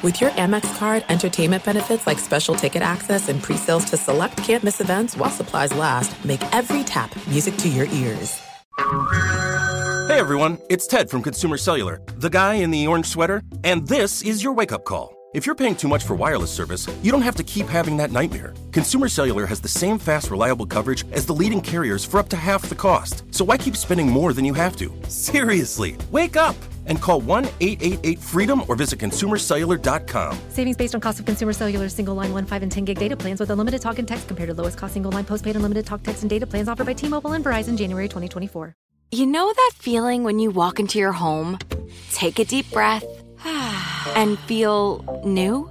With your Amex card, entertainment benefits like special ticket access and pre-sales to select campus events while supplies last, make every tap music to your ears. Hey everyone, it's Ted from Consumer Cellular, the guy in the orange sweater, and this is your wake-up call. If you're paying too much for wireless service, you don't have to keep having that nightmare. Consumer Cellular has the same fast, reliable coverage as the leading carriers for up to half the cost. So why keep spending more than you have to? Seriously, wake up! And call 1 888 freedom or visit consumercellular.com. Savings based on cost of consumer cellular single line 1, 5, and 10 gig data plans with unlimited talk and text compared to lowest cost single line postpaid unlimited talk, text, and data plans offered by T Mobile and Verizon January 2024. You know that feeling when you walk into your home, take a deep breath, and feel new?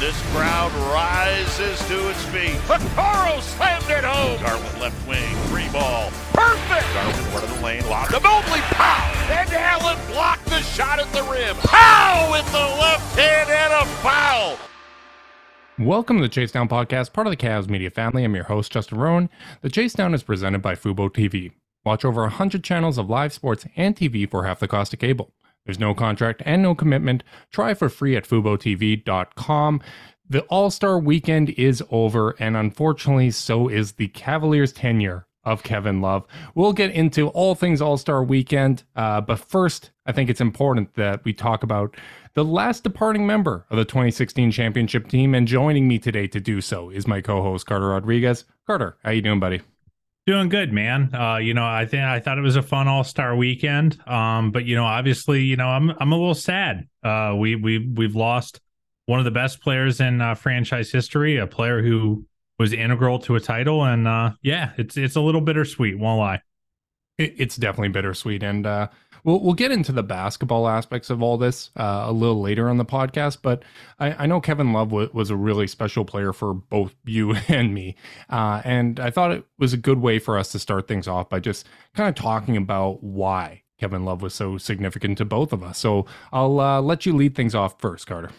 This crowd rises to its feet. Vaccaro slammed it home. Garland left wing, three ball. Perfect! Garland one of the lane, lob to Mobley. Pow! And Allen blocked the shot at the rim. Pow! With the left hand and a foul. Welcome to the Chase Down Podcast, part of the Cavs Media family. I'm your host, Justin Rowan. The Chase Down is presented by Fubo TV. Watch over 100 channels of live sports and TV for half the cost of cable. There's no contract and no commitment. Try for free at FuboTV.com. The All Star weekend is over, and unfortunately, so is the Cavaliers' tenure of Kevin Love. We'll get into all things All Star weekend, uh, but first, I think it's important that we talk about the last departing member of the 2016 championship team. And joining me today to do so is my co-host Carter Rodriguez. Carter, how you doing, buddy? Doing good, man. Uh, you know, I think I thought it was a fun All Star weekend. Um, but you know, obviously, you know, I'm I'm a little sad. Uh, we we we've lost one of the best players in uh, franchise history, a player who was integral to a title, and uh, yeah, it's it's a little bittersweet. Won't lie. It, it's definitely bittersweet, and uh, we'll we'll get into the basketball aspects of all this uh, a little later on the podcast. But I, I know Kevin Love w- was a really special player for both you and me, uh, and I thought it was a good way for us to start things off by just kind of talking about why Kevin Love was so significant to both of us. So I'll uh, let you lead things off first, Carter.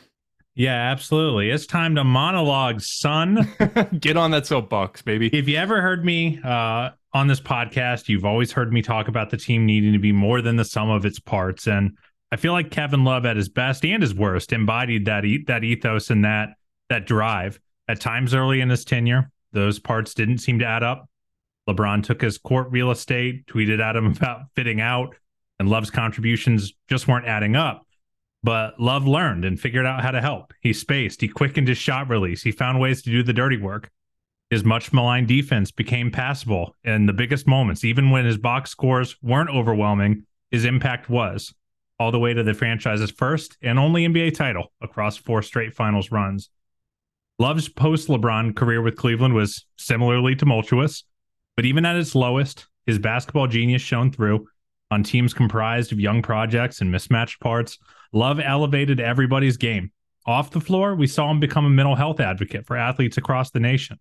Yeah, absolutely. It's time to monologue, son. Get on that soapbox, baby. If you ever heard me uh, on this podcast, you've always heard me talk about the team needing to be more than the sum of its parts. And I feel like Kevin Love at his best and his worst embodied that e- that ethos and that that drive. At times early in his tenure, those parts didn't seem to add up. LeBron took his court real estate, tweeted at him about fitting out, and Love's contributions just weren't adding up. But Love learned and figured out how to help. He spaced, he quickened his shot release, he found ways to do the dirty work. His much maligned defense became passable in the biggest moments, even when his box scores weren't overwhelming. His impact was all the way to the franchise's first and only NBA title across four straight finals runs. Love's post LeBron career with Cleveland was similarly tumultuous, but even at its lowest, his basketball genius shone through on teams comprised of young projects and mismatched parts. Love elevated everybody's game. Off the floor, we saw him become a mental health advocate for athletes across the nation.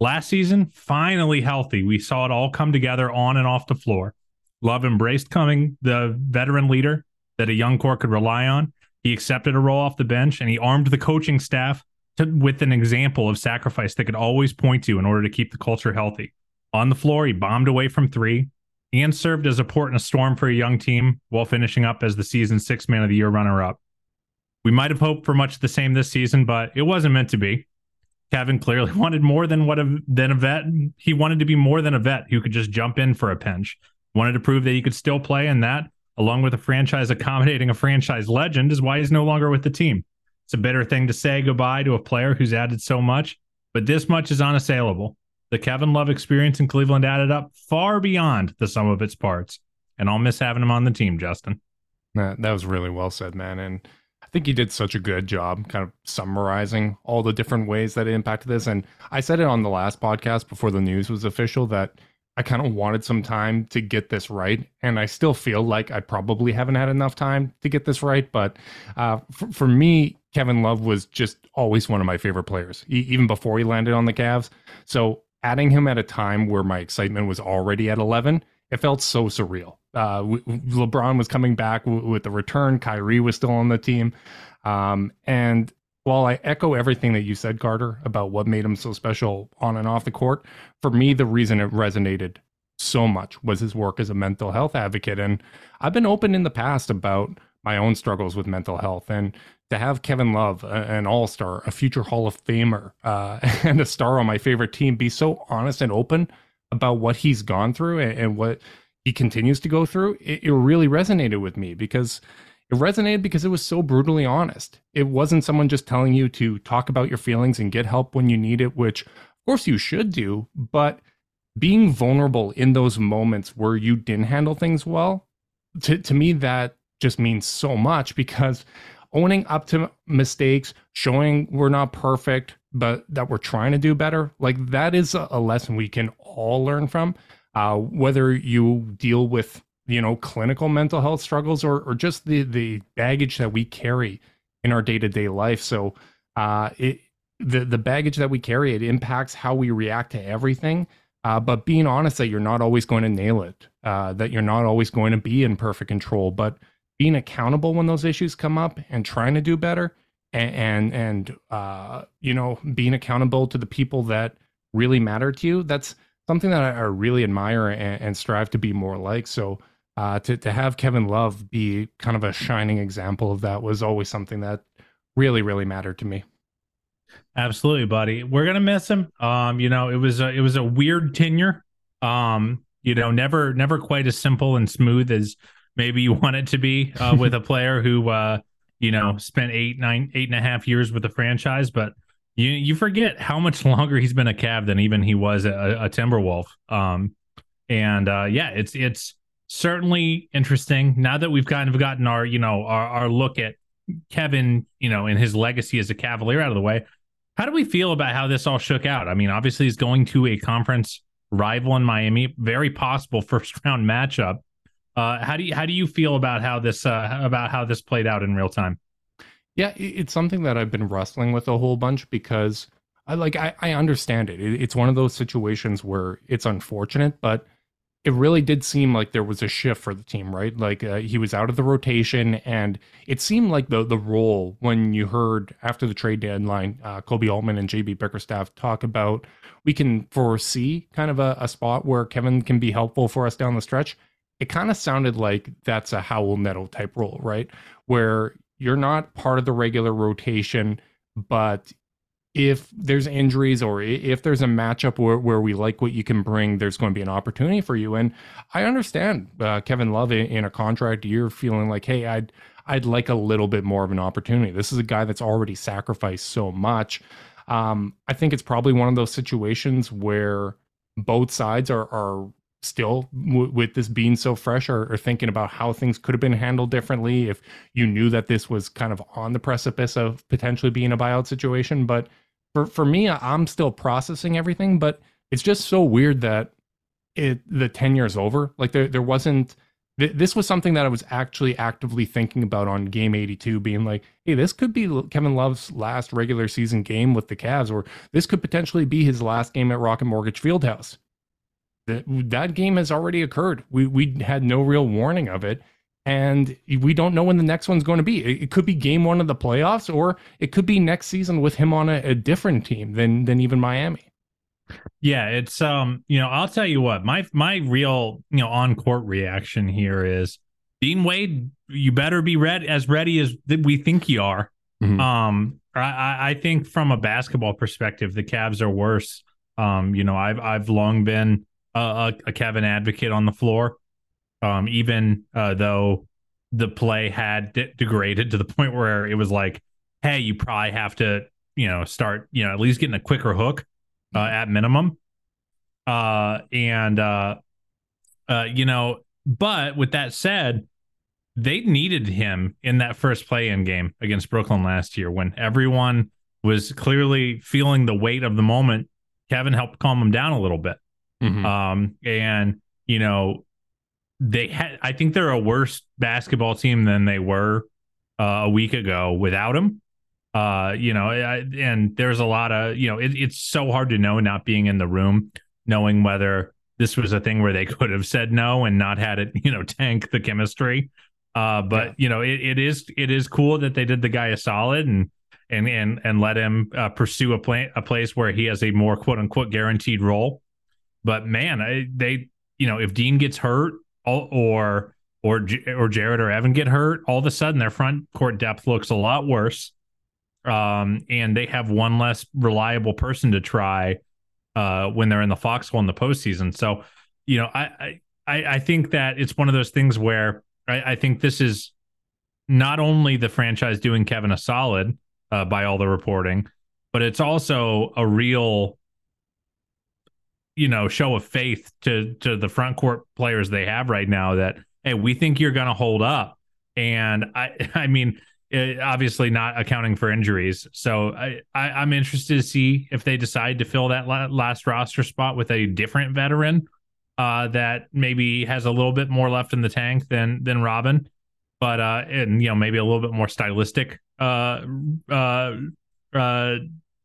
Last season, finally healthy, we saw it all come together on and off the floor. Love embraced coming the veteran leader that a young core could rely on. He accepted a role off the bench and he armed the coaching staff to, with an example of sacrifice they could always point to in order to keep the culture healthy. On the floor, he bombed away from three and served as a port in a storm for a young team while finishing up as the season's six man of the year runner up. We might have hoped for much the same this season, but it wasn't meant to be. Kevin clearly wanted more than what a than a vet. He wanted to be more than a vet who could just jump in for a pinch. Wanted to prove that he could still play, and that, along with a franchise accommodating a franchise legend, is why he's no longer with the team. It's a bitter thing to say goodbye to a player who's added so much, but this much is unassailable. The Kevin Love experience in Cleveland added up far beyond the sum of its parts, and I'll miss having him on the team, Justin. That, that was really well said, man. And I think he did such a good job kind of summarizing all the different ways that it impacted this. And I said it on the last podcast before the news was official that I kind of wanted some time to get this right. And I still feel like I probably haven't had enough time to get this right. But uh, for, for me, Kevin Love was just always one of my favorite players, e- even before he landed on the Cavs. So adding him at a time where my excitement was already at 11, it felt so surreal. Uh, LeBron was coming back w- with the return. Kyrie was still on the team. Um, and while I echo everything that you said, Carter, about what made him so special on and off the court, for me, the reason it resonated so much was his work as a mental health advocate. And I've been open in the past about my own struggles with mental health. And to have Kevin Love, an all star, a future Hall of Famer, uh, and a star on my favorite team, be so honest and open about what he's gone through and, and what he continues to go through, it, it really resonated with me because it resonated because it was so brutally honest. It wasn't someone just telling you to talk about your feelings and get help when you need it, which of course you should do, but being vulnerable in those moments where you didn't handle things well, to, to me, that just means so much because owning up to mistakes, showing we're not perfect, but that we're trying to do better, like that is a, lesson we can all learn from. Uh, whether you deal with you know clinical mental health struggles or or just the the baggage that we carry in our day-to-day life so uh it the the baggage that we carry it impacts how we react to everything uh, but being honest that you're not always going to nail it uh, that you're not always going to be in perfect control but being accountable when those issues come up and trying to do better and and, and uh, you know being accountable to the people that really matter to you that's something that i, I really admire and, and strive to be more like so uh, to to have Kevin Love be kind of a shining example of that was always something that really really mattered to me. Absolutely, buddy. We're gonna miss him. Um, you know, it was a, it was a weird tenure. Um, you know, never never quite as simple and smooth as maybe you want it to be uh, with a player who uh, you know spent eight nine eight and a half years with the franchise, but you you forget how much longer he's been a Cav than even he was a, a Timberwolf. Um, and uh, yeah, it's it's certainly interesting. Now that we've kind of gotten our you know our, our look at kevin you know and his legacy as a cavalier out of the way how do we feel about how this all shook out? I mean obviously he's going to a conference rival in miami very possible first round matchup uh, how do you how do you feel about how this uh, about how this played out in real time yeah it's something that i've been wrestling with a whole bunch because i like i, I understand it it's one of those situations where it's unfortunate but it really did seem like there was a shift for the team, right? Like uh, he was out of the rotation, and it seemed like the the role when you heard after the trade deadline, uh, Koby Altman and JB Bickerstaff talk about we can foresee kind of a, a spot where Kevin can be helpful for us down the stretch. It kind of sounded like that's a Raul Neto type role, right? Where you're not part of the regular rotation, but if there's injuries or if there's a matchup where, where we like what you can bring, there's going to be an opportunity for you. And I understand uh, Kevin Love in, in, a contract year feeling like, hey, I'd I'd like a little bit more of an opportunity. This is a guy that's already sacrificed so much. Um, I think it's probably one of those situations where both sides are are still w- with this being so fresh or, are, thinking about how things could have been handled differently if you knew that this was kind of on the precipice of potentially being a buyout situation but for for me, I'm still processing everything, but it's just so weird that it the 10 years over. Like there there wasn't th- this was something that I was actually actively thinking about on game 82 being like, "Hey, this could be Kevin Love's last regular season game with the Cavs or this could potentially be his last game at Rocket Mortgage Fieldhouse." That that game has already occurred. We we had no real warning of it and we don't know when the next one's going to be. It, could be game one of the playoffs, or it could be next season with him on a, a, different team than than even Miami. Yeah, it's um, you know, I'll tell you what, my my real you know on court reaction here is Dean Wade. You better be ready as ready as we think you are. Mm-hmm. Um, I I think from a basketball perspective, the Cavs are worse. Um, you know, I've I've long been a, a Kevin advocate on the floor. Um, even uh, though the play had de- degraded to the point where it was like, hey, you probably have to, you know, start, you know, at least getting a quicker hook uh, mm-hmm. at minimum. Uh, and, uh, uh, you know, but with that said, they needed him in that first play in game against Brooklyn last year when everyone was clearly feeling the weight of the moment. Kevin helped calm him down a little bit. Mm-hmm. Um, and you know, they had. I think they're a worse basketball team than they were uh, a week ago without him. Uh, you know, I, and there's a lot of you know, it, it's so hard to know not being in the room, knowing whether this was a thing where they could have said no and not had it, you know, tank the chemistry. Uh, but yeah. you know, it, it is it is cool that they did the guy a solid and and and and let him uh, pursue a play, a place where he has a more quote unquote guaranteed role. But man, I, they you know if Dean gets hurt or or or Jarrett or Evan get hurt, all of a sudden their front court depth looks a lot worse. Um, and they have one less reliable person to try uh, when they're in the foxhole in the postseason. So, you know, I I I think that it's one of those things where I, I think this is not only the franchise doing Kevin a solid uh, by all the reporting, but it's also a real you know show of faith to to the front court players they have right now that hey we think you're going to hold up. And i i mean it, obviously not accounting for injuries. So I, I am interested to see if they decide to fill that last roster spot with a different veteran uh that maybe has a little bit more left in the tank than than robin. But uh and you know maybe a little bit more stylistic uh uh uh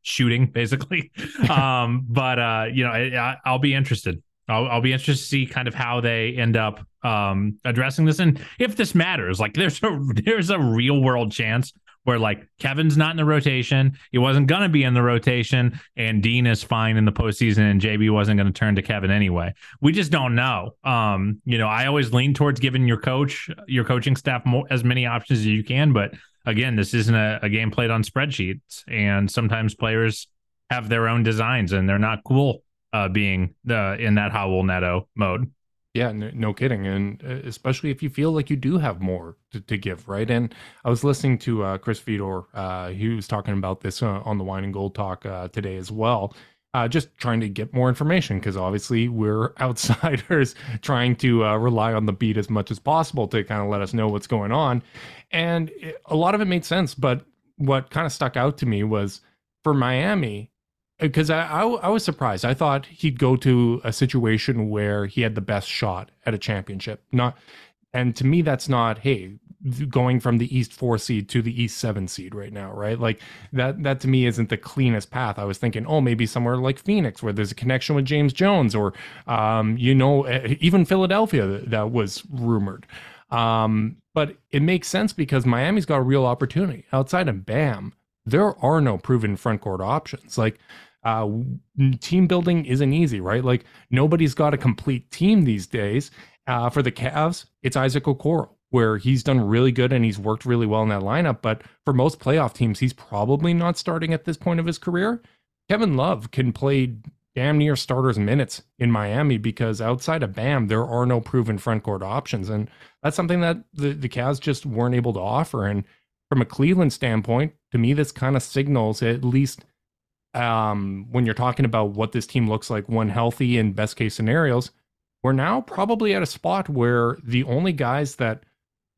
shooting basically. um, but uh, you know, I, will be interested. I'll, I'll, be interested to see kind of how they end up um, addressing this, and if this matters. Like, there's a there's a real world chance where like Kevin's not in the rotation, he wasn't gonna be in the rotation, and Dean is fine in the postseason, and JB wasn't gonna turn to Kevin anyway. We just don't know. Um, you know, I always lean towards giving your coach, your coaching staff, more, as many options as you can, but again, this isn't a, a game played on spreadsheets, and sometimes players have their own designs, and they're not cool uh, being the in that Raul Neto mode. Yeah, no, no, kidding, and uh, especially if you feel like you do have more to, to give, right? And I was listening to uh, Chris Fedor. Uh, he was talking about this uh, on the Wine and Gold talk uh, today as well. Uh, just trying to get more information because obviously we're outsiders trying to rely on the beat as much as possible to kind of let us know what's going on. And it, a lot of it made sense, but what kind of stuck out to me was for Miami, because I, I, I was surprised. I thought he'd go to a situation where he had the best shot at a championship. Not, and to me, that's not hey going from the East four seed to the East seven seed right now, right? Like that that to me isn't the cleanest path. I was thinking, oh, maybe somewhere like Phoenix where there's a connection with James Jones, or um, you know, even Philadelphia that, was rumored. Um, but it makes sense because Miami's got a real opportunity. Outside of Bam, there are no proven front court options. Like uh, team building isn't easy, right? Like nobody's got a complete team these days. Uh, for the Cavs, it's Isaac Okoro, where he's done really good and he's worked really well in that lineup. But for most playoff teams, he's probably not starting at this point of his career. Kevin Love can play damn near starters minutes in Miami because outside of Bam, there are no proven front court options. And that's something that the, the Cavs just weren't able to offer. And from a Cleveland standpoint, to me, this kind of signals at least um, when you're talking about what this team looks like when healthy in best case scenarios, we're now probably at a spot where the only guys that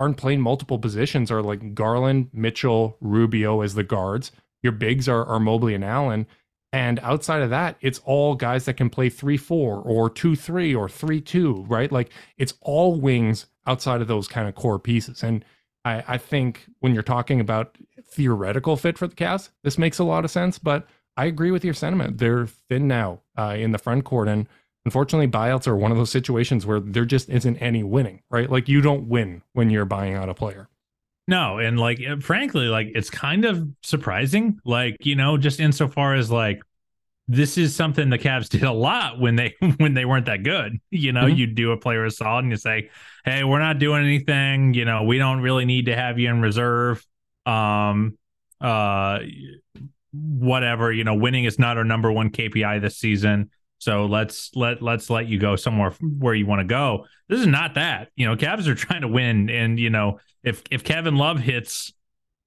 aren't playing multiple positions are like Garland, Mitchell, Rubio as the guards. Your bigs are, are Mobley and Allen. And outside of that, it's all guys that can play 3 4 or 2 3 or 3 2, right? Like it's all wings outside of those kind of core pieces. And I, I think when you're talking about theoretical fit for the Cavs, this makes a lot of sense. But I agree with your sentiment. They're thin now uh, in the front court. And unfortunately, buyouts are one of those situations where there just isn't any winning, right? Like you don't win when you're buying out a player. No, and like eh, frankly, like it's kind of surprising. Like, you know, just insofar as like this is something the Cavs did a lot when they when they weren't that good. You know, mm-hmm. you do a player assault and you say, Hey, we're not doing anything, you know, we don't really need to have you in reserve. Um uh whatever, you know, winning is not our number one KPI this season. So let's let let's let you go somewhere where you want to go. This is not that. You know, Cavs are trying to win, and you know if if Kevin Love hits,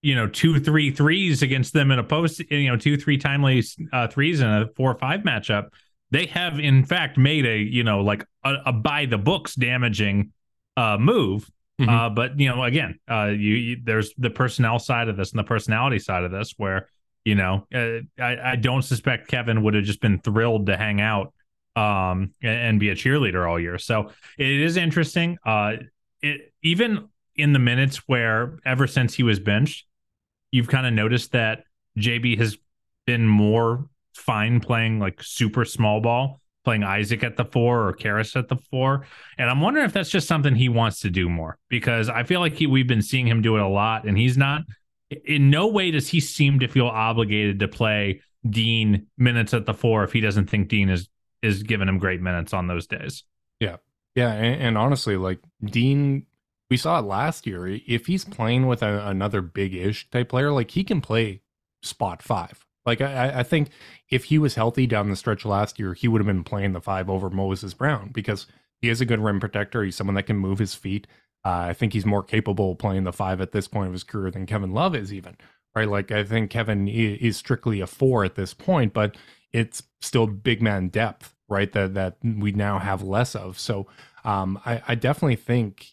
you know, two three threes against them in a post, you know, two three timely uh, threes in a four or five matchup, they have in fact made a you know like a, a by the books damaging uh, move. Mm-hmm. Uh, but you know, again, uh, you, you there's the personnel side of this and the personality side of this where you know, uh, I, I don't suspect Kevin would have just been thrilled to hang out um, and, and, be a cheerleader all year. So it is interesting. Uh, it, even in the minutes where ever since he was benched, you've kind of noticed that JB has been more fine playing like super small ball, playing Isaac at the four or Caris at the four. And I'm wondering if that's just something he wants to do more because I feel like he, we've been seeing him do it a lot and he's not in no way does he seem to feel obligated to play Dean minutes at the four if he doesn't think Dean is is giving him great minutes on those days. Yeah. Yeah. And, and honestly, like Dean, we saw it last year. If he's playing with a, another big ish type player, like he can play spot five. Like I, I think if he was healthy down the stretch last year, he would have been playing the five over Moses Brown because he is a good rim protector. He's someone that can move his feet. Uh, I think he's more capable playing the five at this point of his career than Kevin Love is even. Right. Like I think Kevin is strictly a four at this point, but it's still big man depth right? That that we now have less of. So um, I, I definitely think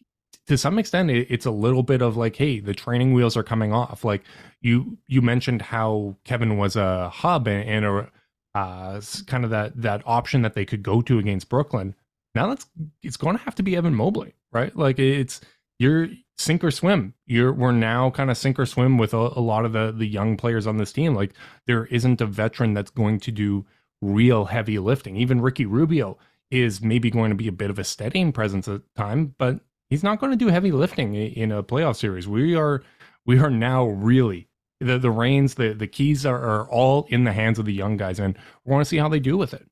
to some extent it, it's a little bit of like, hey, the training wheels are coming off. Like you you mentioned how Kevin was a hub and, and a uh, kind of that that option that they could go to against Brooklyn. Now that's it's going to have to be Evan Mobley, right? Like it's you're sink or swim. You're we're now kind of sink or swim with a, a lot of the the young players on this team. Like there isn't a veteran that's going to do real heavy lifting. Even Ricky Rubio is maybe going to be a bit of a steadying presence at the time, but he's not going to do heavy lifting in a playoff series. We are we are now really the the reins, the the keys are, are all in the hands of the young guys, and we want to see how they do with it.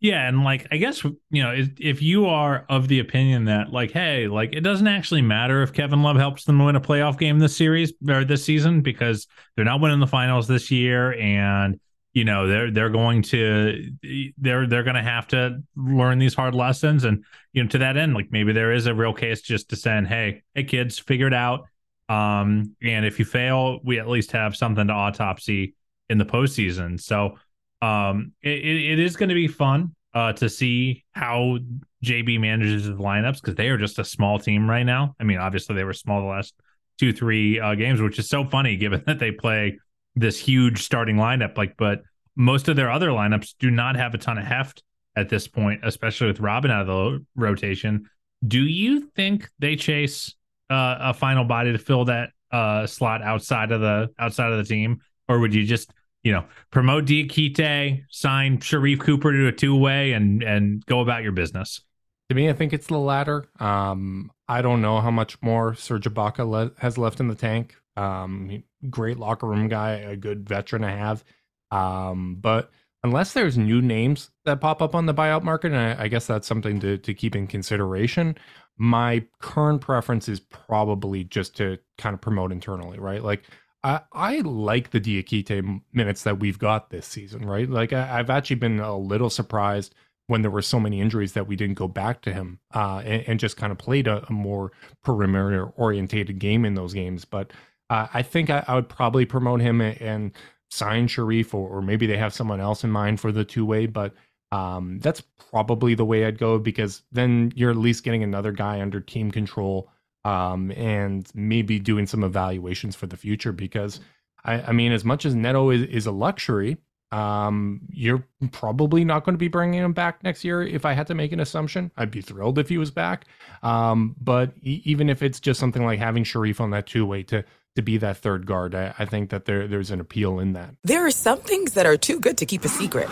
Yeah, and like I guess you know if, if you are of the opinion that like hey, like it doesn't actually matter if Kevin Love helps them win a playoff game this series or this season because they're not winning the finals this year and you know they're they're going to they're they're going to have to learn these hard lessons and you know to that end like maybe there is a real case just to send hey hey kids figure it out. Um and if you fail we at least have something to autopsy in the postseason. So um it, it is going to be fun uh to see how JB manages the lineups because they are just a small team right now I mean obviously they were small the last two three uh, games which is so funny given that they play this huge starting lineup. Like, but most of their other lineups do not have a ton of heft at this point, especially with Robin out of the rotation. Do you think they chase uh, a final body to fill that uh, slot outside of the outside of the team, or would you just you know promote Diakite, sign Sharife Cooper to a two way, and and go about your business? To me, I think it's the latter. Um, I don't know how much more Serge Ibaka le- has left in the tank. Um, great locker room guy, a good veteran to have. Um, but unless there's new names that pop up on the buyout market, and I, I, guess that's something to, to keep in consideration, my current preference is probably just to kind of promote internally, right? Like, I, I like the Diakite minutes that we've got this season, right? Like, I, have actually been a little surprised when there were so many injuries that we didn't go back to him uh, and, and, just kind of played a, a more perimeter orientated game in those games. But uh, I think I, I, would probably promote him and, and sign Sharife, or, or, maybe they have someone else in mind for the two way. But um, that's probably the way I'd go because then you're at least getting another guy under team control um, and maybe doing some evaluations for the future. Because I, I mean, as much as Neto is, is a luxury, um, you're probably not going to be bringing him back next year. If I had to make an assumption, I'd be thrilled if he was back. Um, but e- even if it's just something like having Sharife on that two way to to be that third guard. I, I think that there there's an appeal in that. There are some things that are too good to keep a secret.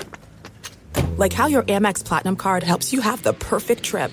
Like how your Amex Platinum card helps you have the perfect trip.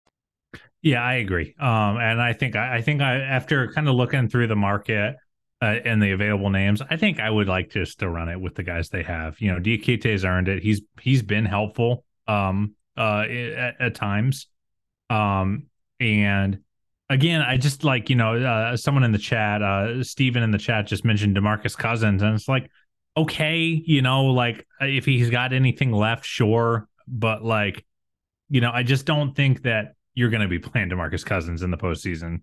Yeah, I agree. Um, and I think I, think I after kind of looking through the market uh, and the available names, I think I would like just to run it with the guys they have. You know, Diakité's earned it. He's he's been helpful um uh at, at times. Um and again, I just like, you know, uh, someone in the chat, uh Steven in the chat just mentioned DeMarcus Cousins and it's like okay, you know, like if he's got anything left, sure, but like you know, I just don't think that you're going to be playing DeMarcus Cousins in the postseason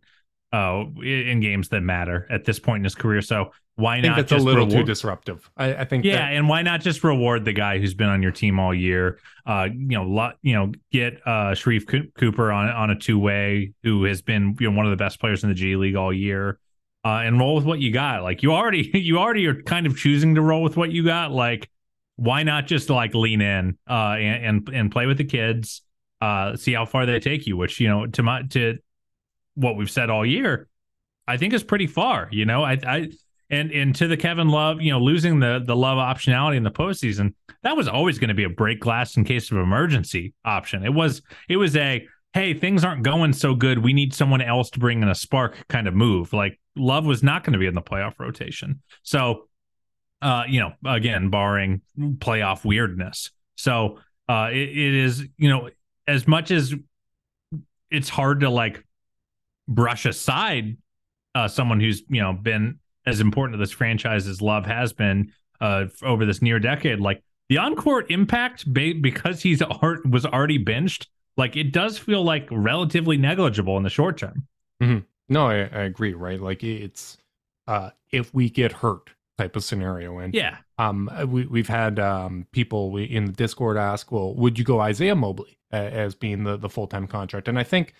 uh, in games that matter at this point in his career. So why not that's a little reward- too disruptive. I, I think yeah, that- and why not just reward the guy who's been on your team all year? Uh, you know, lot, you know, get uh Sharife Co- Cooper on on a two way who has been you know one of the best players in the G League all year. Uh, and roll with what you got. Like you already you already are kind of choosing to roll with what you got. Like why not just like lean in uh and and, and play with the kids? Uh, see how far they take you. Which you know to my to what we've said all year, I think is pretty far. You know, I I and and to the Kevin Love, you know, losing the the Love optionality in the postseason, that was always going to be a break glass in case of emergency option. It was it was a hey, things aren't going so good. We need someone else to bring in a spark kind of move. Like Love was not going to be in the playoff rotation. So uh, you know, again, barring playoff weirdness. So uh it, it is, you know, as much as it's hard to like brush aside uh someone who's, you know, been as important to this franchise as Love has been uh, over this near decade. Like the on-court impact, ba- because he's art was already benched, like it does feel like relatively negligible in the short term. Mhm. No, I, I agree. Right, like it's uh, if we get hurt type of scenario, and Yeah, um, we we've had um people we, in the Discord ask, well, would you go Isaiah Mobley uh, as being the the full time contract? And I think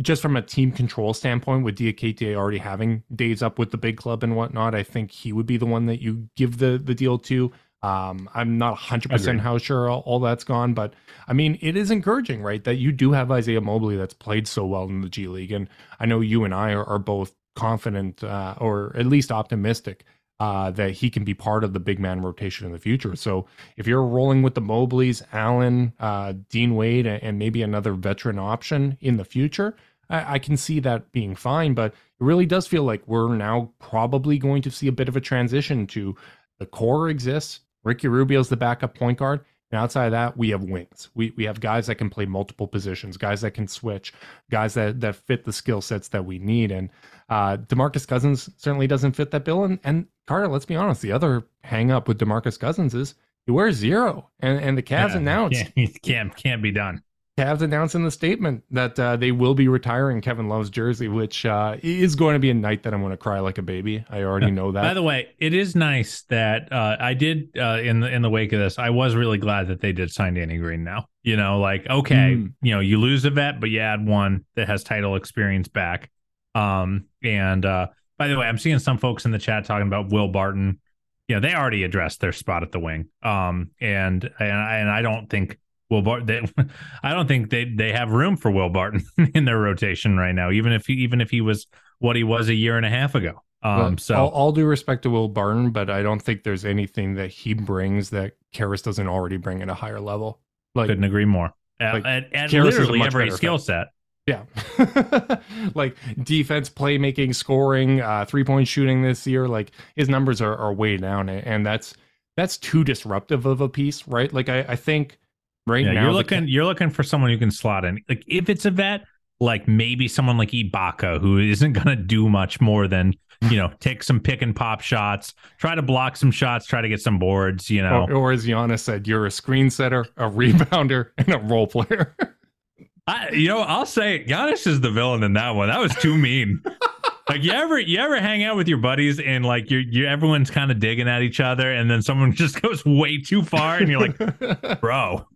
just from a team control standpoint, with Diakite already having days up with the big club and whatnot, I think he would be the one that you give the the deal to. Um, I'm not 100% how sure all, all that's gone, but I mean, it is encouraging, right? That you do have Isaiah Mobley that's played so well in the G League. And I know you and I are, are both confident uh, or at least optimistic uh, that he can be part of the big man rotation in the future. So if you're rolling with the Mobleys, Allen, uh, Dean Wade, and maybe another veteran option in the future, I, I can see that being fine. But it really does feel like we're now probably going to see a bit of a transition to the core exists. Ricky Rubio's the backup point guard. And outside of that, we have wings. We we have guys that can play multiple positions, guys that can switch, guys that that fit the skill sets that we need. And uh, Demarcus Cousins certainly doesn't fit that bill. And and Carter, let's be honest, the other hang up with Demarcus Cousins is he wears zero. And and the Cavs Yeah, announced can't, can't can't be done. Cavs announced in the statement that uh, they will be retiring Kevin Love's jersey, which uh, is going to be a night that I'm going to cry like a baby. I already know that. By the way, it is nice that uh, I did uh, in the in the wake of this. I was really glad that they did sign Danny Green. Now, you know, like okay, Mm. you know, you lose a vet, but you add one that has title experience back. Um, and uh, by the way, I'm seeing some folks in the chat talking about Will Barton. You know, they already addressed their spot at the wing. Um, and and I, and I don't think Will Barton. They, I don't think they they have room for Will Barton in their rotation right now. Even if he even if he was what he was a year and a half ago. Um, so all, all due respect to Will Barton, but I don't think there's anything that he brings that Caris doesn't already bring at a higher level. Like, couldn't agree more. Like, at, at is a literally much every skill set. yeah, like defense, playmaking, scoring, uh, three point shooting this year. Like his numbers are, are way down, and and that's that's too disruptive of a piece, right? Like I, I think right Yeah, now you're the looking you're looking for someone who can slot in. Like if it's a vet, like maybe someone like Ibaka who isn't going to do much more than you know take some pick and pop shots, try to block some shots, try to get some boards. You know, or, or as Giannis said, you're a screen setter, a rebounder, and a role player. I, you know, I'll say Giannis is the villain in that one. That was too mean. like you ever you ever hang out with your buddies and like you're you everyone's kind of digging at each other and then someone just goes way too far and you're like, bro,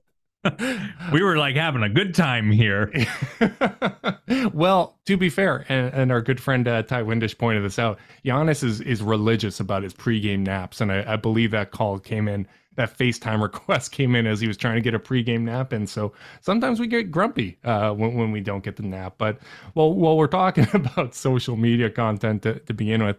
we were like having a good time here. well, to be fair, and, and our good friend uh, Ty Windish pointed this out. Giannis is is religious about his pregame naps, and I, I believe that call came in. That FaceTime request came in as he was trying to get a pregame nap, and so sometimes we get grumpy uh, when, when we don't get the nap. But well, while we're talking about social media content to, to begin with,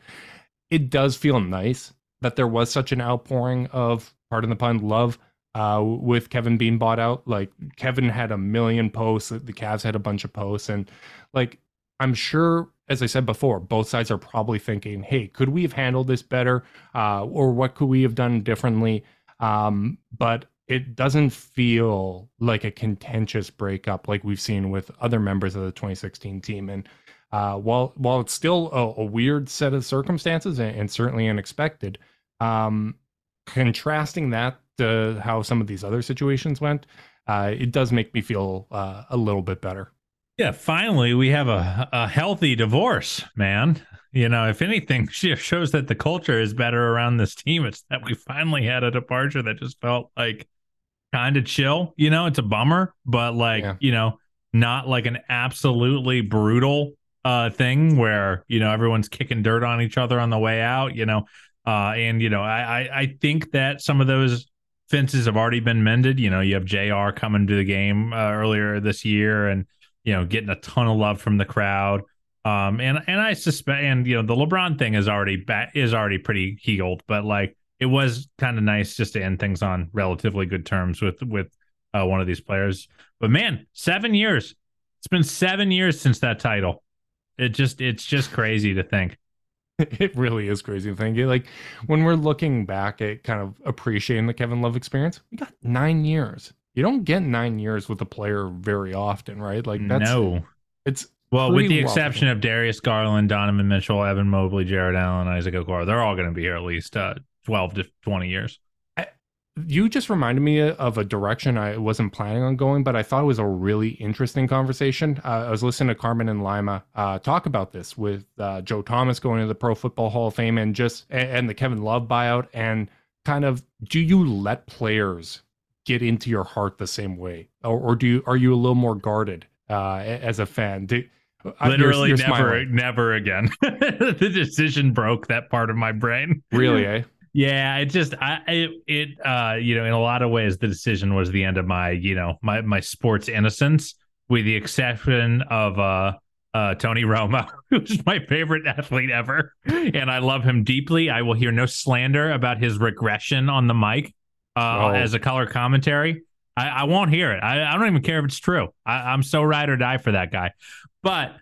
it does feel nice that there was such an outpouring of, pardon the pun, love uh, with Kevin being bought out. Like Kevin had a million posts, the Cavs had a bunch of posts, and like I'm sure, as I said before, both sides are probably thinking, "Hey, could we have handled this better, uh, or what could we have done differently?" Um, but it doesn't feel like a contentious breakup like we've seen with other members of the 2016 team. And uh, while while it's still a, a, weird set of circumstances and, and certainly unexpected, um, contrasting that to how some of these other situations went, uh, it does make me feel uh, a little bit better. Yeah, finally we have a a healthy divorce, man. You know, if anything, shows that the culture is better around this team. It's that we finally had a departure that just felt like kind of chill. You know, it's a bummer, but like yeah. you know, not like an absolutely brutal uh thing where you know everyone's kicking dirt on each other on the way out. You know, uh, and you know, I, I I think that some of those fences have already been mended. You know, you have Jr. coming to the game uh, earlier this year, and you know, getting a ton of love from the crowd. Um, and and I suspect, and you know, the LeBron thing is already ba- is already pretty healed, but like it was kind of nice just to end things on relatively good terms with with uh, one of these players. But man, seven years. It's been seven years since that title. It just it's just crazy to think. it really is crazy to think. Like when we're looking back at kind of appreciating the Kevin Love experience, we got nine years. You don't get nine years with a player very often, right? Like that's no. It's well, with the exception of Darius Garland, Donovan Mitchell, Evan Mobley, Jarrett Allen, Isaac Okoro, they're all going to be here at least uh, twelve to twenty years you just reminded me of a direction I wasn't planning on going, but I thought it was a really interesting conversation. Uh, I was listening to Carman and Lima uh, talk about this with uh, Joe Thomas going to the Pro Football Hall of Fame and just and the Kevin Love buyout and kind of do you let players get into your heart the same way, or, or do you are you a little more guarded uh, as a fan? Do, Literally you're, you're never, smiling. never again. the decision broke that part of my brain. Really, eh? Yeah, it just I it, it uh you know in a lot of ways the decision was the end of my you know my my sports innocence with the exception of uh uh Tony Romo who's my favorite athlete ever and I love him deeply. I will hear no slander about his regression on the mic uh oh. as a color commentary. I, I won't hear it. I, I don't even care if it's true. I, I'm so ride or die for that guy. But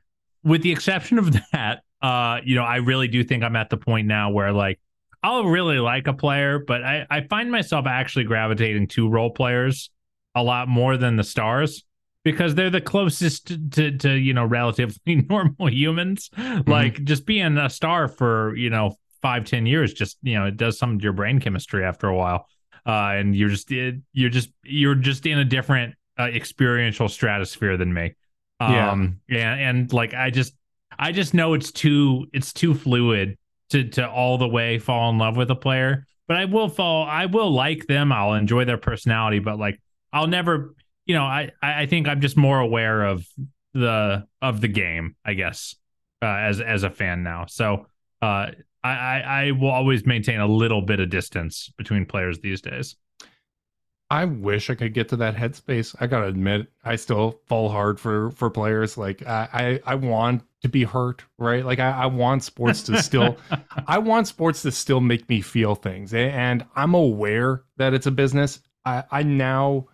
with the exception of that, uh, you know, I really do think I'm at the point now where like I'll really like a player, but I, I find myself actually gravitating to role players a lot more than the stars because they're the closest to, to, to you know relatively normal humans. Mm-hmm. Like just being a star for you know five ten years, just you know it does some to your brain chemistry after a while, uh, and you're just you're just you're just in a different uh, experiential stratosphere than me. Um, yeah, and, and like I just I just know it's too it's too fluid to to all the way fall in love with a player. But I will fall. I will like them. I'll enjoy their personality. But like, I'll never. You know, I I think I'm just more aware of the of the game. I guess uh, as as a fan now. So uh, I I will always maintain a little bit of distance between players these days. I wish I could get to that headspace. I gotta admit, I still fall hard for for players. Like I I, I want to be hurt, right? Like I, I want sports to still, I want sports to still make me feel things, and I'm aware that it's a business. I I now,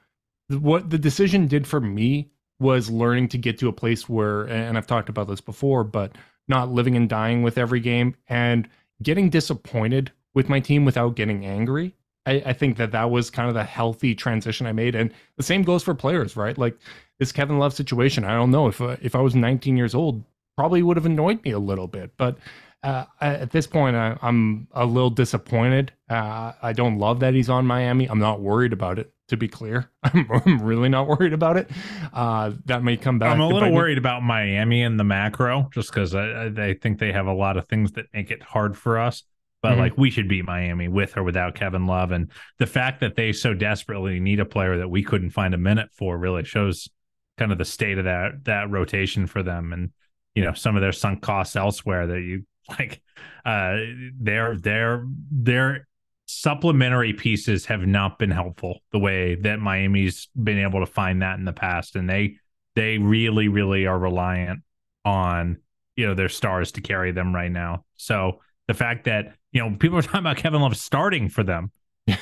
what the decision did for me was learning to get to a place where, and I've talked about this before, but not living and dying with every game and getting disappointed with my team without getting angry I, I, think that that was kind of the healthy transition I made. And the same goes for players, right? Like this Kevin Love situation. I don't know if uh, if I was 19 years old, probably would have annoyed me a little bit, but uh, at this point, I, am a little disappointed. Uh, I don't love that he's on Miami. I'm not worried about it. To be clear, I'm, I'm really not worried about it. Uh, that may come back. I'm a little worried about Miami and the macro, just because I, I think they have a lot of things that make it hard for us. But mm-hmm. like we should beat Miami with or without Kevin Love, and the fact that they so desperately need a player that we couldn't find a minute for really shows kind of the state of that that rotation for them, and you know some of their sunk costs elsewhere that you like uh their their their supplementary pieces have not been helpful the way that Miami's been able to find that in the past. And they they really really are reliant on you know their stars to carry them right now. So the fact that you know people are talking about Kevin Love starting for them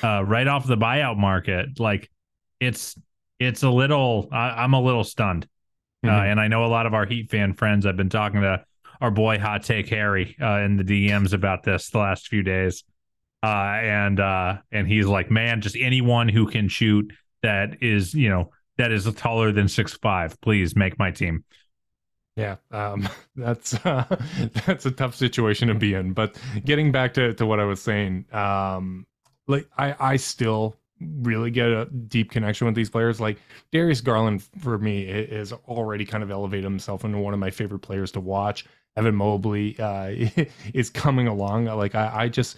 uh, right off the buyout market like it's it's a little I, am a little stunned uh, mm-hmm. uh, and I know a lot of our Heat fan friends I've been talking to our boy Hot Take Harry uh, in the DMs about this the last few days, uh, and uh, and he's like, man, just anyone who can shoot that is you know that is taller than six five, please make my team. Yeah, um, that's uh, that's a tough situation to be in. But getting back to, to what I was saying, um, like I I still really get a deep connection with these players. Like Darius Garland for me is already kind of elevated himself into one of my favorite players to watch. Evan Mobley uh, is coming along. Like I, I just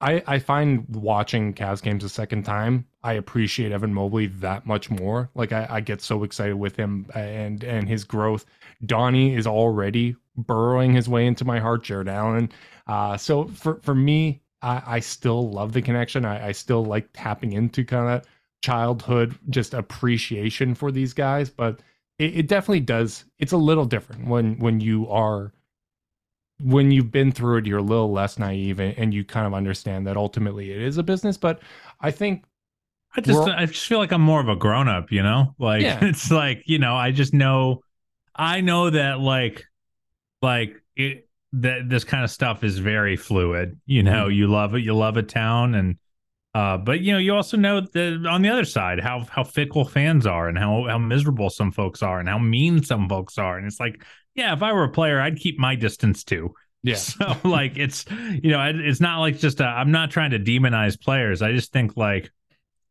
I, I find watching Cavs games a second time, I appreciate Evan Mobley that much more. Like I, I get so excited with him and and his growth. Donnie is already burrowing his way into my heart. Jarrett Allen. Uh, so for for me, I, I still love the connection. I, I still like tapping into kind of childhood just appreciation for these guys, but it, it definitely does. It's a little different when when you are when you've been through it, you're a little less naive and, you kind of understand that ultimately it is a business. But I think I just I just feel like I'm more of a grown up, you know? Like yeah. it's like, you know, I just know I know that like like it that this kind of stuff is very fluid. You know, mm-hmm. you love it, you love a town and uh, but you know, you also know that on the other side, how how fickle fans are, and how how miserable some folks are, and how mean some folks are, and it's like, yeah, if I were a player, I'd keep my distance too. Yeah. So like, it's you know, it's not like just i am not trying to demonize players. I just think like,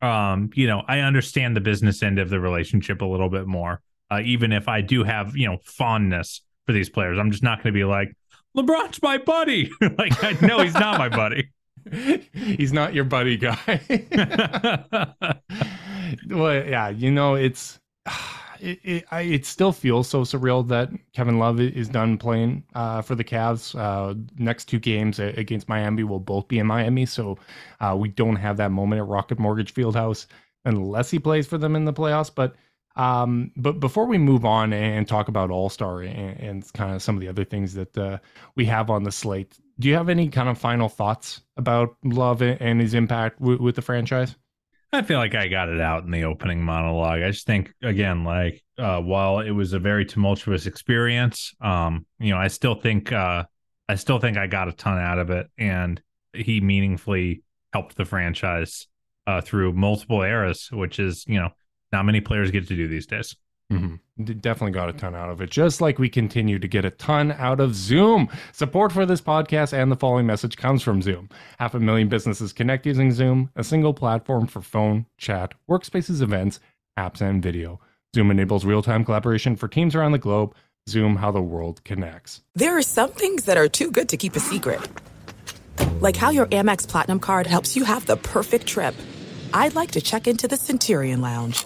um, you know, I understand the business end of the relationship a little bit more, uh, even if I do have you know fondness for these players. I'm just not going to be like, LeBron's my buddy. like, I know he's not my buddy. he's not your buddy guy. well, yeah, you know, it's it, it, I, it, still feels so surreal that Kevin Love is done playing uh, for the Cavs. Uh, next two games against Miami will both be in Miami, so uh, we don't have that moment at Rocket Mortgage Fieldhouse unless he plays for them in the playoffs. But um, but before we move on and talk about All Star and, and, kind of some of the other things that uh, we have on the slate, do you have any kind of final thoughts about Love and his impact w- with the franchise? I feel like I got it out in the opening monologue. I just think again, like uh, while it was a very tumultuous experience, um, you know, I still think uh, I still think I got a ton out of it, and he meaningfully helped the franchise uh, through multiple eras, which is you know not many players get to do these days. Mm-hmm. Definitely got a ton out of it, just like we continue to get a ton out of Zoom. Support for this podcast and the following message comes from Zoom. Half a million businesses connect using Zoom, a single platform for phone, chat, workspaces, events, apps, and video. Zoom enables real time collaboration for teams around the globe. Zoom, how the world connects. There are some things that are too good to keep a secret, like how your Amex Platinum card helps you have the perfect trip. I'd like to check into the Centurion Lounge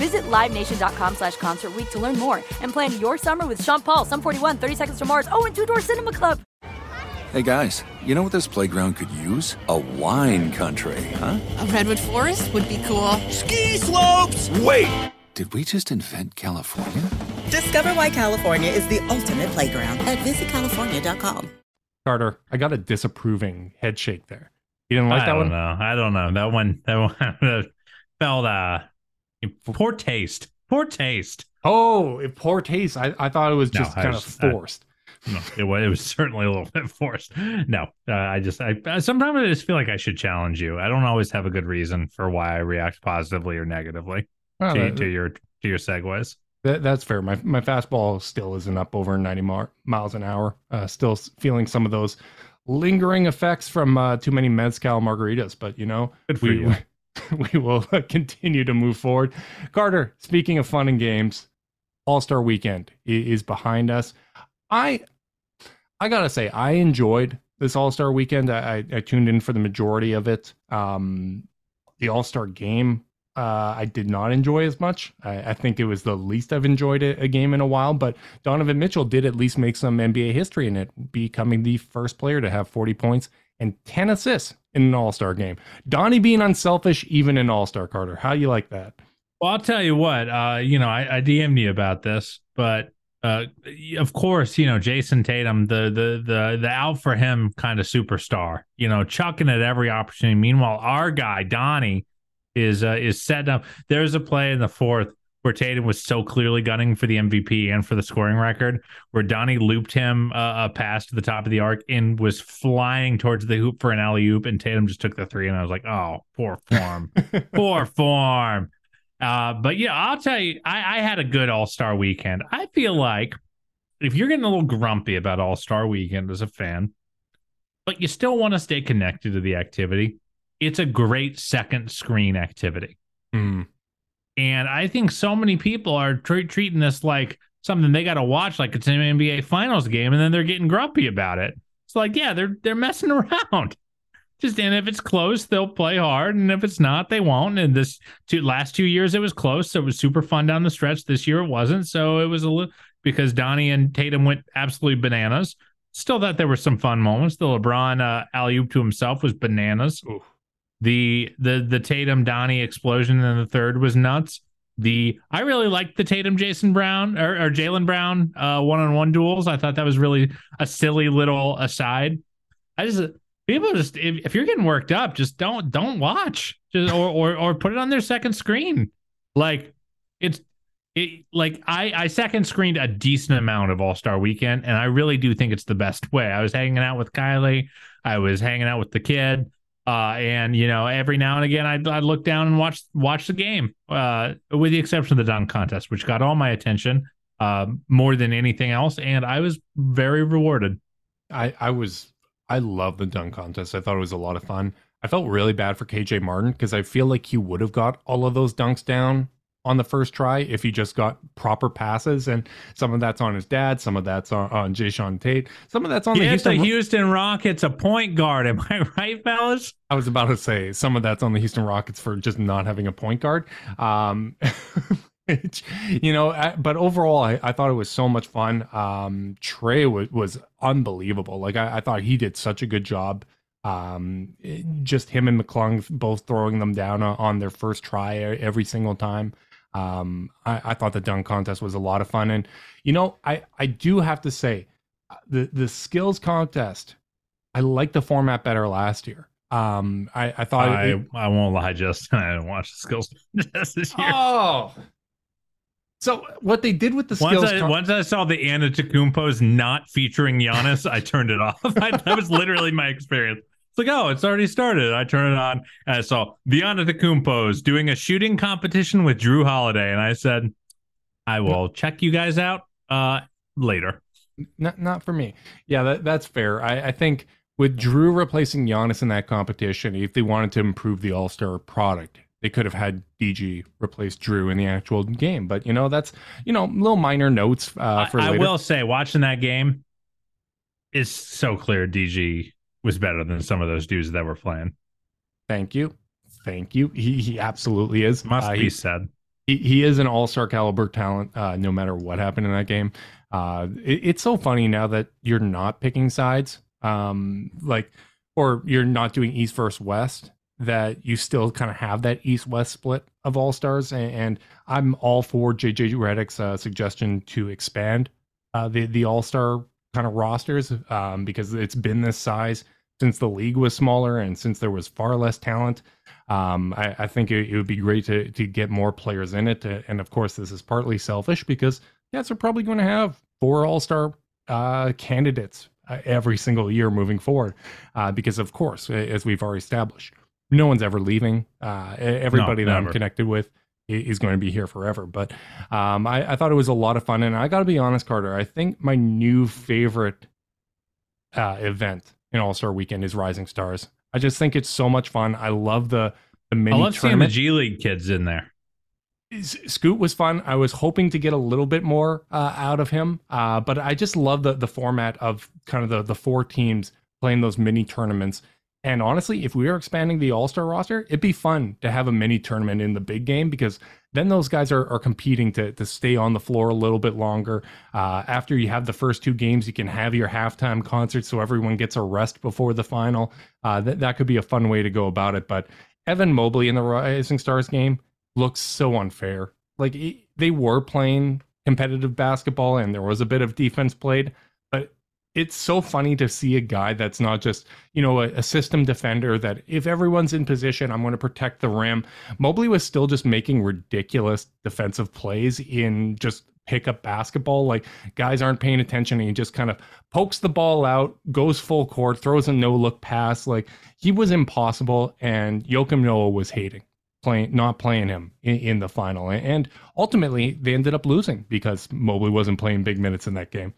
Visit LiveNation.com slash Concert to learn more and plan your summer with Sean Paul, Sum 41, 30 Seconds to Mars, oh, and Two Door Cinema Club. Hey guys, you know what this playground could use? A wine country, huh? A redwood forest would be cool. Ski slopes! Wait! Did we just invent California? Discover why California is the ultimate playground at visitcalifornia.com. Carter, I got a disapproving head shake there. You didn't like I that don't one? know. I don't know. That one that one felt uh poor taste. Poor taste. Oh, poor taste. I, I thought it was just I kind was- of I- forced. No, it was, it was certainly a little bit forced. No, uh, I just I uh, sometimes I just feel like I should challenge you. I don't always have a good reason for why I react positively or negatively Well, to, that- to your to your segues. That, that's fair. My my fastball still isn't up over 90 mar- miles an hour. Uh, still feeling some of those lingering effects from uh, too many mezcal margaritas. But you know, Good for we you. we will continue to move forward. Carter, speaking of fun and games, All Star Weekend is behind us. I I gotta say, I enjoyed this All Star Weekend. I, I, I tuned in for the majority of it. Um, the All Star Game, uh, I did not enjoy as much. I, I think it was the least I've enjoyed a, a game in a while. But Donovan Mitchell did at least make some NBA history in it, becoming the first player to have 40 points and 10 assists in an All Star game. Donnie being unselfish, even in All Star Carter. How you like that? Well, I'll tell you what. Uh, you know, I, I DM'd you about this, but uh, of course, you know Jayson Tatum, the the the the out for him kind of superstar. You know, chucking at every opportunity. Meanwhile, our guy Donnie is uh, is setting up. There's a play in the fourth where Tatum was so clearly gunning for the MVP and for the scoring record, where Donnie looped him uh, a pass to the top of the arc and was flying towards the hoop for an alley oop, and Tatum just took the three, and I was like, oh, poor form, poor form. Uh, but yeah, I'll tell you, I, I had a good All Star weekend. I feel like if you're getting a little grumpy about All Star weekend as a fan, but you still want to stay connected to the activity, it's a great second screen activity. Hmm. And I think so many people are tre- treating this like something they got to watch, like it's an NBA Finals game, and then they're getting grumpy about it. It's like, yeah, they're they're messing around. Just and if it's close, they'll play hard, and if it's not, they won't. And this two last two years, it was close, so it was super fun down the stretch. This year, it wasn't, so it was a little because Donnie and Tatum went absolutely bananas. Still, thought there were some fun moments. The LeBron uh, alley oop to himself was bananas. The the the Tatum Donnie explosion in the third was nuts. The I really liked the Tatum Jason Brown or, or Jaylen Brown one on one duels. I thought that was really a silly little aside. I just people just if, if you're getting worked up, just don't don't watch. Just or or or put it on their second screen. Like it's it like I I second screened a decent amount of All Star Weekend, and I really do think it's the best way. I was hanging out with Kylie, I was hanging out with the kid, uh, and you know every now and again I'd, I'd look down and watch watch the game, uh, with the exception of the dunk contest, which got all my attention uh, more than anything else, and I was very rewarded. I, I was I love the dunk contest. I thought it was a lot of fun. I felt really bad for KJ Martin because I feel like he would have got all of those dunks down on the first try if he just got proper passes. And some of that's on his dad, some of that's on, on Jae'Sean Tate, some of that's on the Houston. the Houston Rockets, a point guard. Am I right, fellas? I was about to say some of that's on the Houston Rockets for just not having a point guard. Um, you know, I- but overall, I, I thought it was so much fun. Um, Trey was, was unbelievable. Like I, I thought he did such a good job. Um, just him and McClung both throwing them down on, their first try every single time. Um, I, I thought the dunk contest was a lot of fun, and you know, I I do have to say, uh, the the skills contest, I liked the format better last year. Um, I I thought I, it- I won't lie, just I didn't watch the skills contest this year. Oh. So what they did with the Once skills I, con- once I saw the Anna Antetokounmpo's not featuring Giannis, I turned it off. I, that was literally my experience. Like, oh, it's already started. I turn it on and I saw the Antetokounmpo's doing a shooting competition with Jrue Holiday, and I said, I will check you guys out uh, later. not not for me. Yeah, that, that's fair. I, I think with Jrue replacing Giannis in that competition, if they wanted to improve the All Star product, they could have had DG replace Jrue in the actual game. But you know, that's you know little minor notes uh, for I, I later. will say, watching that game, it's so clear DG was better than some of those dudes that were playing. Thank you, thank you. He he absolutely is. Must Uh, be he- said. he, he is an all star caliber talent, uh, no matter what happened in that game. Uh, it, it's so funny now that you're not picking sides, um, like, or you're not doing East versus West, that you still kind of have that East West split of all stars. And, and, I'm all for JJ Redick's uh, suggestion to expand uh, the the all star kind of rosters um, because it's been this size since the league was smaller and since there was far less talent. Um, I, I, think it, it, would be great to to get more players in it. To, and of course, this is partly selfish because Cavs are probably going to have four All Star uh, candidates uh, every single year moving forward. Uh, because of course, as we've already established, no one's ever leaving. Uh, everybody no, that I'm connected with is going to be here forever. But um, I, I, thought it was a lot of fun, and I got to be honest, Carter. I think my new favorite uh, event in All Star Weekend is Rising Stars. I just think it's so much fun. I love the the mini. I love tournament. seeing the G League kids in there. Scoot was fun. I was hoping to get a little bit more uh, out of him, uh, but I just love the the format of kind of the the four teams playing those mini tournaments. And honestly, if we are expanding the All Star roster, it'd be fun to have a mini tournament in the big game because then those guys are, are competing to, to stay on the floor a little bit longer. Uh, after you have the first two games, you can have your halftime concert so everyone gets a rest before the final. Uh, that, that could be a fun way to go about it. But Evan Mobley in the Rising Stars game looks so unfair. Like they were playing competitive basketball and there was a bit of defense played, it's so funny to see a guy that's not just you know a, a, system defender that if everyone's in position i'm going to protect the rim. Mobley was still just making ridiculous defensive plays in just pickup basketball. Like guys aren't paying attention and he just kind of pokes the ball out goes full court throws a no look pass. Like he was impossible and Joakim Noah was hating playing not playing him in, in the final. And ultimately they ended up losing because mobley wasn't playing big minutes in that game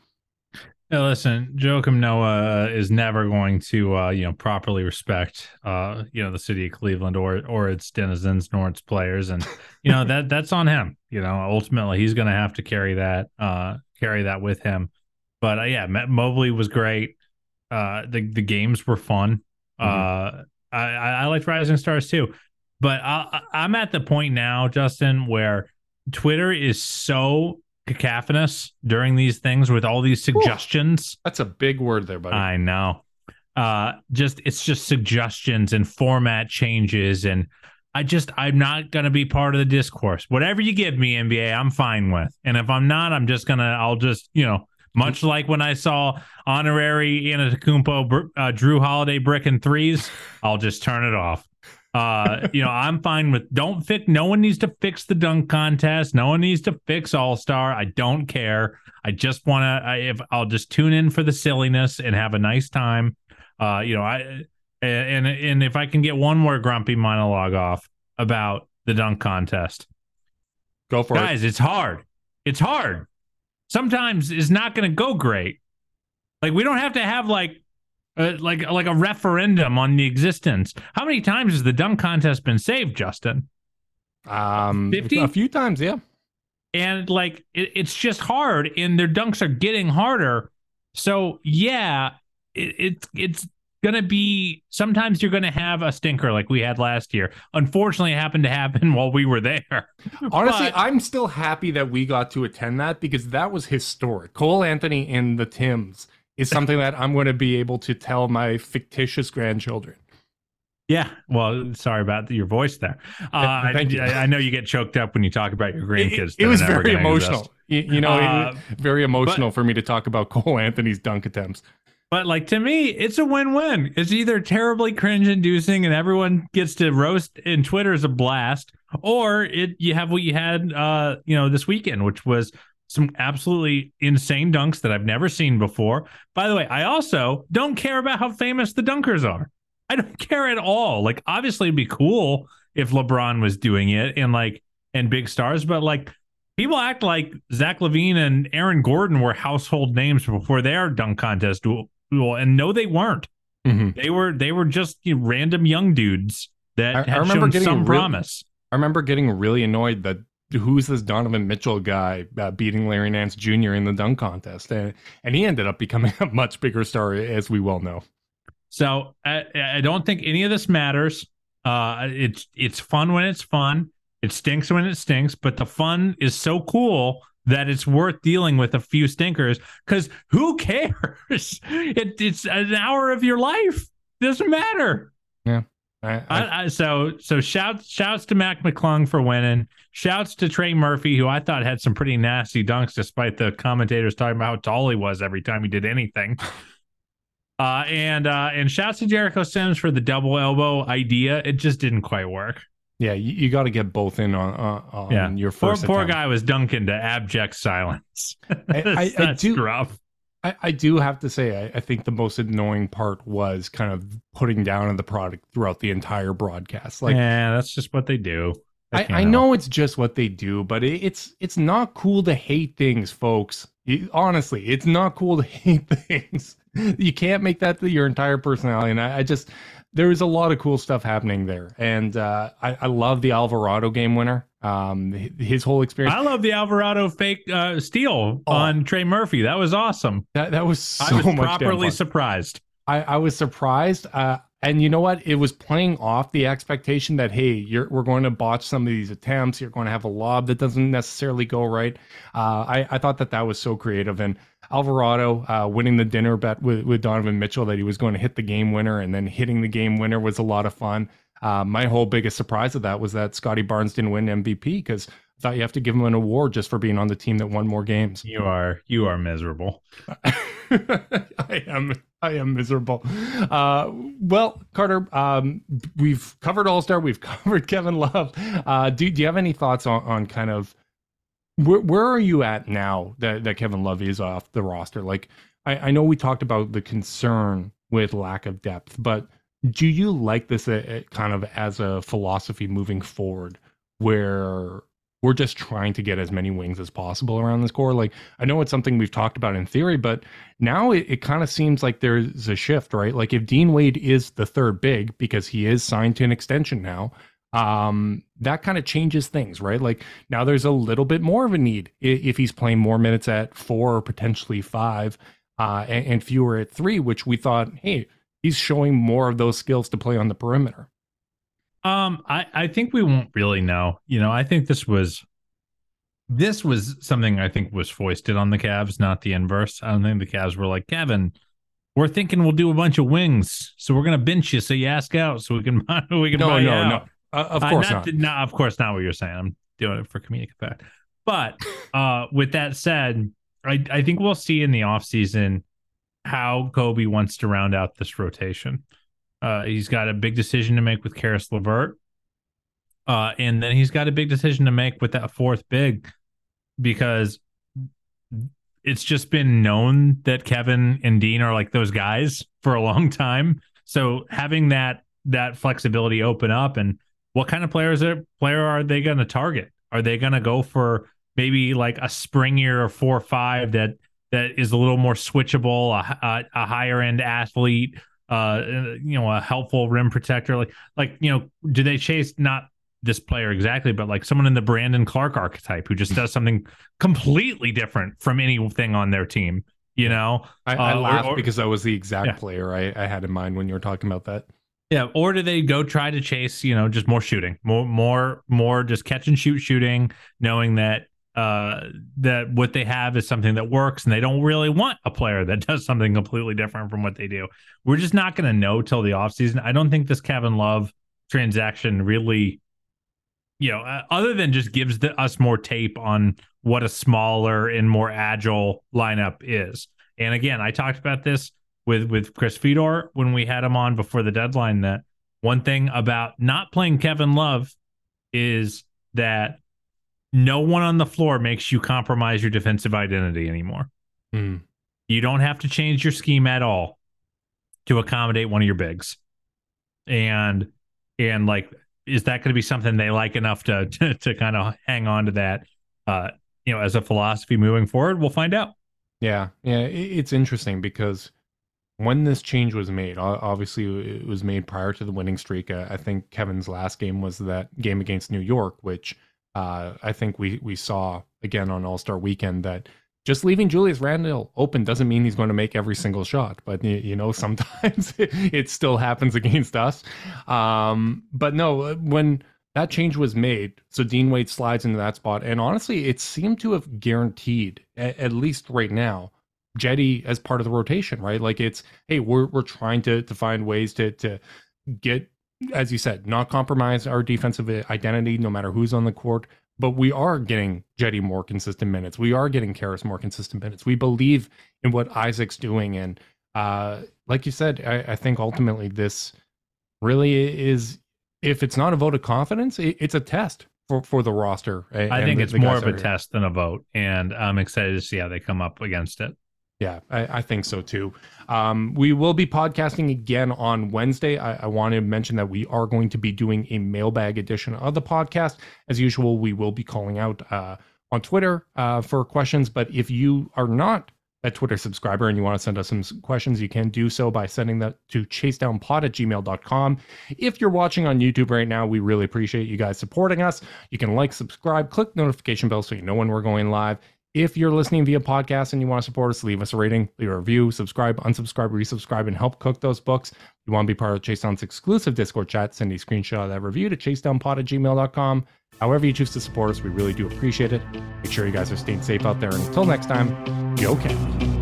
yeah, listen, Joakim Noah is never going to, uh, you know, properly respect, uh, you know, the city of Cleveland or or its denizens nor its players, and you know that that's on him. You know, ultimately he's going to have to carry that, uh, carry that with him. But uh, yeah, Matt Mobley was great. Uh, the the games were fun. Mm-hmm. Uh, I I liked Rising Stars too, but I, I'm at the point now, Justin, where Twitter is so cacophonous during these things with all these suggestions. Ooh, that's a big word there, buddy. I know. Uh just it's just suggestions and format changes and I just I'm not gonna be part of the discourse. Whatever you give me, NBA, I'm fine with. And if I'm not, I'm just gonna I'll just, you know, much like when I saw honorary Antetokounmpo, uh, Jrue Holiday brick and threes, I'll just turn it off. Uh, you know, I'm fine with don't fix. No one needs to fix the dunk contest. No one needs to fix All Star. I don't care. I just want to. If I'll just tune in for the silliness and have a nice time. Uh, you know, I and and if I can get one more grumpy monologue off about the dunk contest, go for guys, it, guys. It's hard. It's hard. Sometimes it's not going to go great. Like we don't have to have like uh, like like a referendum on the existence. How many times has the dunk contest been saved, Justin? Um, 50? a few times, yeah. And like it, it's just hard, and their dunks are getting harder. So yeah, it, it it's gonna be. Sometimes you're gonna have a stinker like we had last year. Unfortunately, it happened to happen while we were there. Honestly, but, I'm still happy that we got to attend that because that was historic. Cole Anthony and the Tims is something that I'm going to be able to tell my fictitious grandchildren. Yeah. Well, sorry about your voice there. Uh, Thank you. I, I, know you get choked up when you talk about your grandkids. It, it was very emotional. You, you, know, uh, very emotional but, for me to talk about Cole Anthony's dunk attempts. But like to me, it's a win-win. It's either terribly cringe-inducing and everyone gets to roast, and Twitter is a blast, or it you have what you had, uh, you know, this weekend, which was some absolutely insane dunks that I've never seen before. By the way, I also don't care about how famous the dunkers are. I don't care at all. Like, obviously, it'd be cool if LeBron was doing it and like and big stars, but like people act like Zach LaVine and Aaron Gordon were household names before their dunk contest duel, and no, they weren't. Mm-hmm. They were they were just you know, random young dudes that I, had I remember shown some promise. I remember getting really annoyed that who's this Donovan Mitchell guy uh, beating Larry Nance Jr. in the dunk contest, and and he ended up becoming a much bigger star, as we well know. So I, I don't think any of this matters. Uh, it's it's fun when it's fun, It stinks when it stinks, but the fun is so cool that it's worth dealing with a few stinkers because who cares? It, it's an hour of your life. Doesn't matter. I, I, I, so so shouts shouts to Mac McClung for winning. Shouts to Trey Murphy, who I thought had some pretty nasty dunks, despite the commentators talking about how tall he was every time he did anything. Uh, and uh, and shouts to Jericho Sims for the double elbow idea. It just didn't quite work. Yeah, you, you got to get both in on, uh, on yeah. your first. Poor, poor guy was dunking to abject silence. I, I, I do. Rough. I, I do have to say, I, I think the most annoying part was kind of putting down on the product throughout the entire broadcast. Like, yeah, that's just what they do. I, I know it's just what they do, but it, it's it's not cool to hate things, folks. You, honestly, it's not cool to hate things. You can't make that your entire personality. And I, I just there is a lot of cool stuff happening there, and uh, I, I love the Alvarado game winner. Um, his whole experience. I love the Alvarado fake uh, steal oh. on Trey Murphy. That was awesome. That that was so I was properly surprised. I, I was surprised. Uh, and you know what? It was playing off the expectation that hey, we're going to botch some of these attempts. You're going to have a lob that doesn't necessarily go right. Uh, I I thought that that was so creative and Alvarado uh, winning the dinner bet with with Donovan Mitchell that he was going to hit the game winner and then hitting the game winner was a lot of fun. Uh, my whole biggest surprise of that was that Scottie Barnes didn't win MVP because thought you have to give him an award just for being on the team that won more games. You are you are miserable. I am I am miserable. Uh, well, Carter, um, we've covered All Star, we've covered Kevin Love. Uh, do do you have any thoughts on, on kind of where where are you at now that, that Kevin Love is off the roster? Like, I, I know we talked about the concern with lack of depth, but do you like this uh, uh kind of as a philosophy moving forward, where we're just trying to get as many wings as possible around this core. Like I know it's something we've talked about in theory, but now it, it kind of seems like there's a shift, right? Like if Dean Wade is the third big because he is signed to an extension now, um, that kind of changes things, right? Like now there's a little bit more of a need if he's playing more minutes at four or potentially five, uh, and, and fewer at three, which we thought, hey, he's showing more of those skills to play on the perimeter. Um, I, I think we won't really know. You know, I think this was this was something I think was foisted on the Cavs, not the inverse. I don't think the Cavs were like, Kevin, we're thinking we'll do a bunch of wings, so we're gonna bench you so you ask out so we can we can no buy no out. no uh, of course uh, not, not. no of course not what you're saying. I'm doing it for comedic effect. But uh, with that said, I I think we'll see in the offseason how Koby wants to round out this rotation. Uh, he's got a big decision to make with Caris LeVert. Uh, and then he's got a big decision to make with that fourth big because it's just been known that Kevin and Dean are like those guys for a long time. So having that that flexibility open up and what kind of players are player are they going to target? Are they going to go for maybe like a springier four or five that that is a little more switchable, a, a, a higher end athlete, uh, you know, a helpful rim protector. Like, like you know, do they chase not this player exactly, but like someone in the Brandon Clarke archetype who just does something completely different from anything on their team? You know, I, I uh, laughed or, or, because that was the exact yeah. player I, I had in mind when you were talking about that. Yeah, or do they go try to chase, you know, just more shooting, more, more, more, just catch and shoot shooting, knowing that uh, that what they have is something that works and they don't really want a player that does something completely different from what they do. We're just not going to know till the offseason. I don't think this Kevin Love transaction really, you know, uh, other than just gives the, us more tape on what a smaller and more agile lineup is. And again, I talked about this with with Chris Fedor when we had him on before the deadline that one thing about not playing Kevin Love is that no one on the floor makes you compromise your defensive identity anymore. Mm. You don't have to change your scheme at all to accommodate one of your bigs. And and like is that going to be something they like enough to to, to kind of hang on to that uh you know as a philosophy moving forward? We'll find out. Yeah. Yeah, it's interesting because when this change was made, obviously it was made prior to the winning streak. I think Kevin's last game was that game against New York, which uh, I think we we saw again on All Star Weekend that just leaving Julius Randle open doesn't mean he's going to make every single shot, but you, you know sometimes it, still happens against us. Um, but no, when that change was made. So Dean Wade slides into that spot. And honestly, it seemed to have guaranteed, at, at least right now, Jetty as part of the rotation, right? Like it's, hey, we're we're trying to to find ways to to get, as you said, not compromise our defensive identity, no matter who's on the court. But we are getting Cedi more consistent minutes. We are getting Caris more consistent minutes. We believe in what Isaac's doing. And uh, like you said, I, I think ultimately this really is if it's not a vote of confidence, it, it's a test for, for the roster. I think it's more of a test than a vote, and I'm excited to see how they come up against it. Yeah, I, I think so too. Um, we will be podcasting again on Wednesday. I, I want to mention that we are going to be doing a mailbag edition of the podcast. As usual, we will be calling out uh, on Twitter uh, for questions. But if you are not a Twitter subscriber and you want to send us some questions, you can do so by sending that to chasedownpod at gmail.com. If you're watching on YouTube right now, we really appreciate you guys supporting us. You can like, subscribe, click notification bell so you know when we're going live. If you're listening via podcast and you want to support us, leave us a rating, leave a review, subscribe, unsubscribe, resubscribe, and help cook those books. If you want to be part of Chase Down's exclusive Discord chat, send a screenshot of that review to chasedownpod at gmail.com. However you choose to support us, we really do appreciate it. Make sure you guys are staying safe out there. And until next time, go Cavs.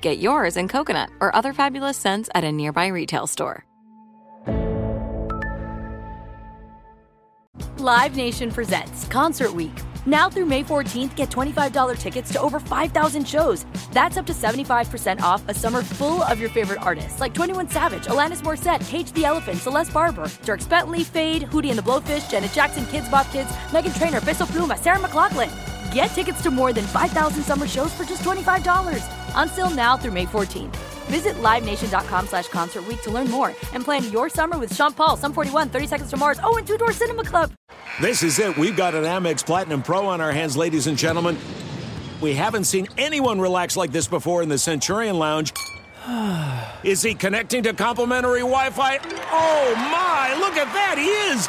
Get yours in coconut or other fabulous scents at a nearby retail store. Live Nation presents Concert Week. Now through May 14th, get $25 tickets to over 5,000 shows. That's up to 75% off a summer full of your favorite artists like 21 Savage, Alanis Morissette, Cage the Elephant, Celeste Barber, Dierks Bentley, Fade, Hootie and the Blowfish, Janet Jackson, Kidz Bop Kids, Meghan Trainor, Peso Pluma, Sarah McLachlan. Get tickets to more than 5,000 summer shows for just $25. Until now through May 14th. Visit LiveNation.com slash Concert Week to learn more and plan your summer with Sean Paul, Sum 41, 30 Seconds to Mars, oh, and Two Door Cinema Club. This is it. We've got an Amex Platinum Pro on our hands, ladies and gentlemen. We haven't seen anyone relax like this before in the Centurion Lounge. Is he connecting to complimentary Wi Fi? Oh, my! Look at that! He is!